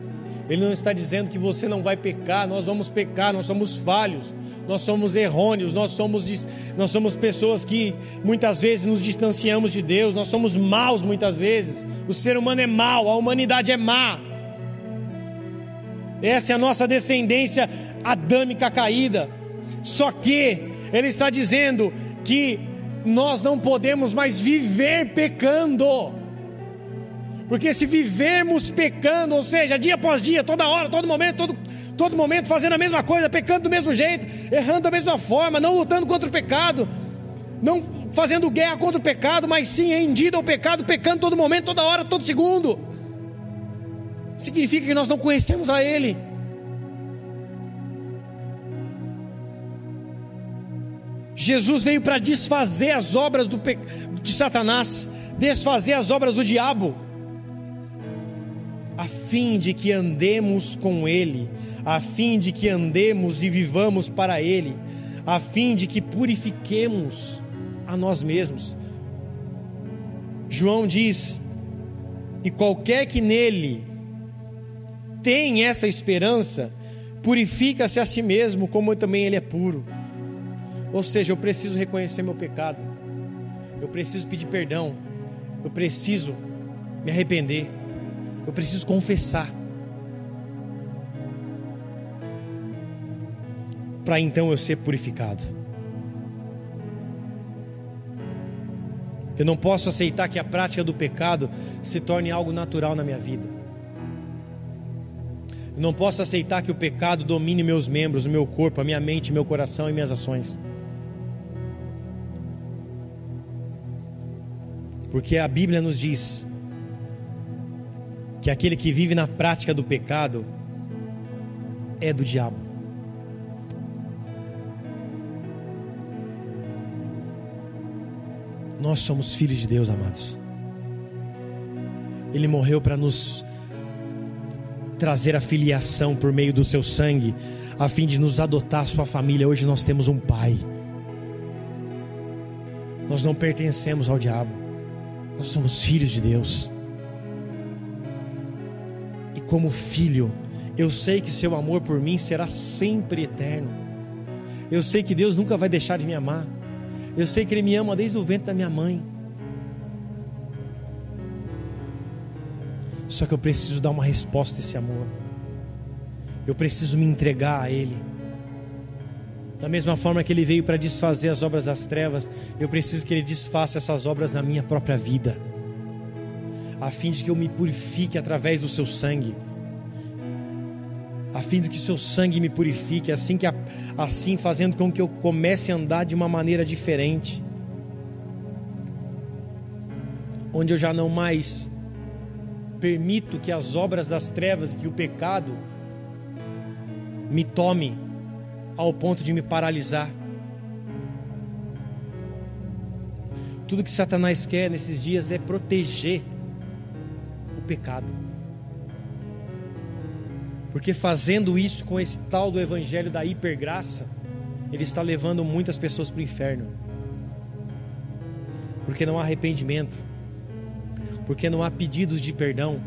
Ele não está dizendo que você não vai pecar, nós vamos pecar, nós somos falhos, nós somos errôneos, nós somos, nós somos pessoas que muitas vezes nos distanciamos de Deus, nós somos maus muitas vezes. O ser humano é mau, a humanidade é má. Essa é a nossa descendência adâmica caída. Só que ele está dizendo que nós não podemos mais viver pecando. Porque se vivermos pecando, ou seja, dia após dia, toda hora, todo momento, todo, todo momento fazendo a mesma coisa, pecando do mesmo jeito, errando da mesma forma, não lutando contra o pecado, não fazendo guerra contra o pecado, mas sim rendido ao pecado, pecando todo momento, toda hora, todo segundo, significa que nós não conhecemos a Ele. Jesus veio para desfazer as obras do, de Satanás, desfazer as obras do diabo, a fim de que andemos com Ele, a fim de que andemos e vivamos para Ele, a fim de que purifiquemos a nós mesmos. João diz: e qualquer que nele tem essa esperança, purifica-se a si mesmo, como também ele é puro. Ou seja, eu preciso reconhecer meu pecado, eu preciso pedir perdão, eu preciso me arrepender, eu preciso confessar. Para então eu ser purificado. Eu não posso aceitar que a prática do pecado se torne algo natural na minha vida. Eu não posso aceitar que o pecado domine meus membros, o meu corpo, a minha mente, meu coração e minhas ações. Porque a Bíblia nos diz que aquele que vive na prática do pecado é do diabo. Nós somos filhos de Deus, amados. Ele morreu para nos trazer a filiação por meio do seu sangue, a fim de nos adotar sua família. Hoje nós temos um pai. Nós não pertencemos ao diabo. Nós somos filhos de Deus. Como filho, eu sei que seu amor por mim será sempre eterno. Eu sei que Deus nunca vai deixar de me amar. Eu sei que Ele me ama desde o ventre da minha mãe. Só que eu preciso dar uma resposta a esse amor. Eu preciso me entregar a Ele. Da mesma forma que ele veio para desfazer as obras das trevas, eu preciso que ele desfaça essas obras na minha própria vida, a fim de que eu me purifique através do seu sangue, a fim de que o seu sangue me purifique, assim que assim fazendo com que eu comece a andar de uma maneira diferente, onde eu já não mais permito que as obras das trevas, que o pecado me tome ao ponto de me paralisar. Tudo que Satanás quer nesses dias é proteger pecado. Porque fazendo isso com esse tal do evangelho da hipergraça, ele está levando muitas pessoas para o inferno. Porque não há arrependimento. Porque não há pedidos de perdão,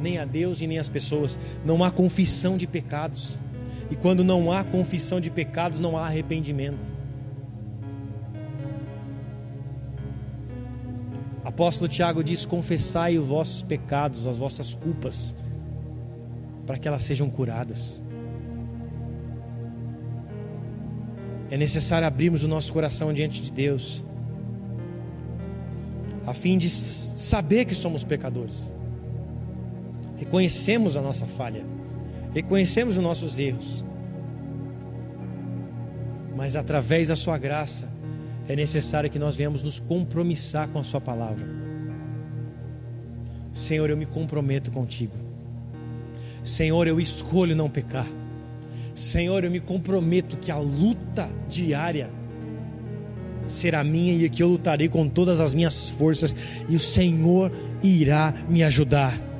nem a Deus e nem às pessoas. Não há confissão de pecados. E quando não há confissão de pecados, não há arrependimento. Apóstolo Tiago diz: Confessai os vossos pecados, as vossas culpas, para que elas sejam curadas. É necessário abrirmos o nosso coração diante de Deus, a fim de saber que somos pecadores, reconhecemos a nossa falha reconhecemos os nossos erros, mas através da Sua graça é necessário que nós venhamos nos compromissar com a Sua palavra. Senhor, eu me comprometo contigo. Senhor, eu escolho não pecar. Senhor, eu me comprometo que a luta diária será minha e que eu lutarei com todas as minhas forças e o Senhor irá me ajudar.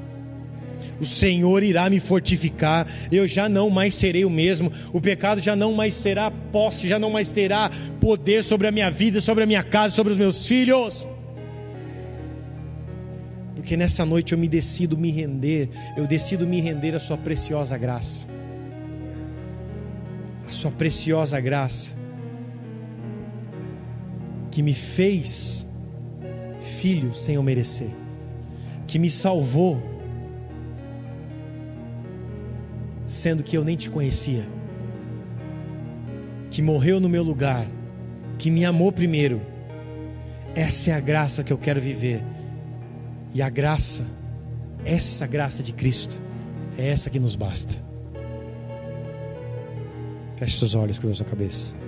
O Senhor irá me fortificar, eu já não mais serei o mesmo, o pecado já não mais será posse, já não mais terá poder sobre a minha vida, sobre a minha casa, sobre os meus filhos. Porque nessa noite eu me decido me render, eu decido me render à Sua preciosa graça. A Sua preciosa graça que me fez filho sem eu merecer, que me salvou, sendo que eu nem te conhecia, que morreu no meu lugar, que me amou primeiro. Essa é a graça que eu quero viver. E a graça, essa graça de Cristo, é essa que nos basta. Feche seus olhos, curva sua cabeça.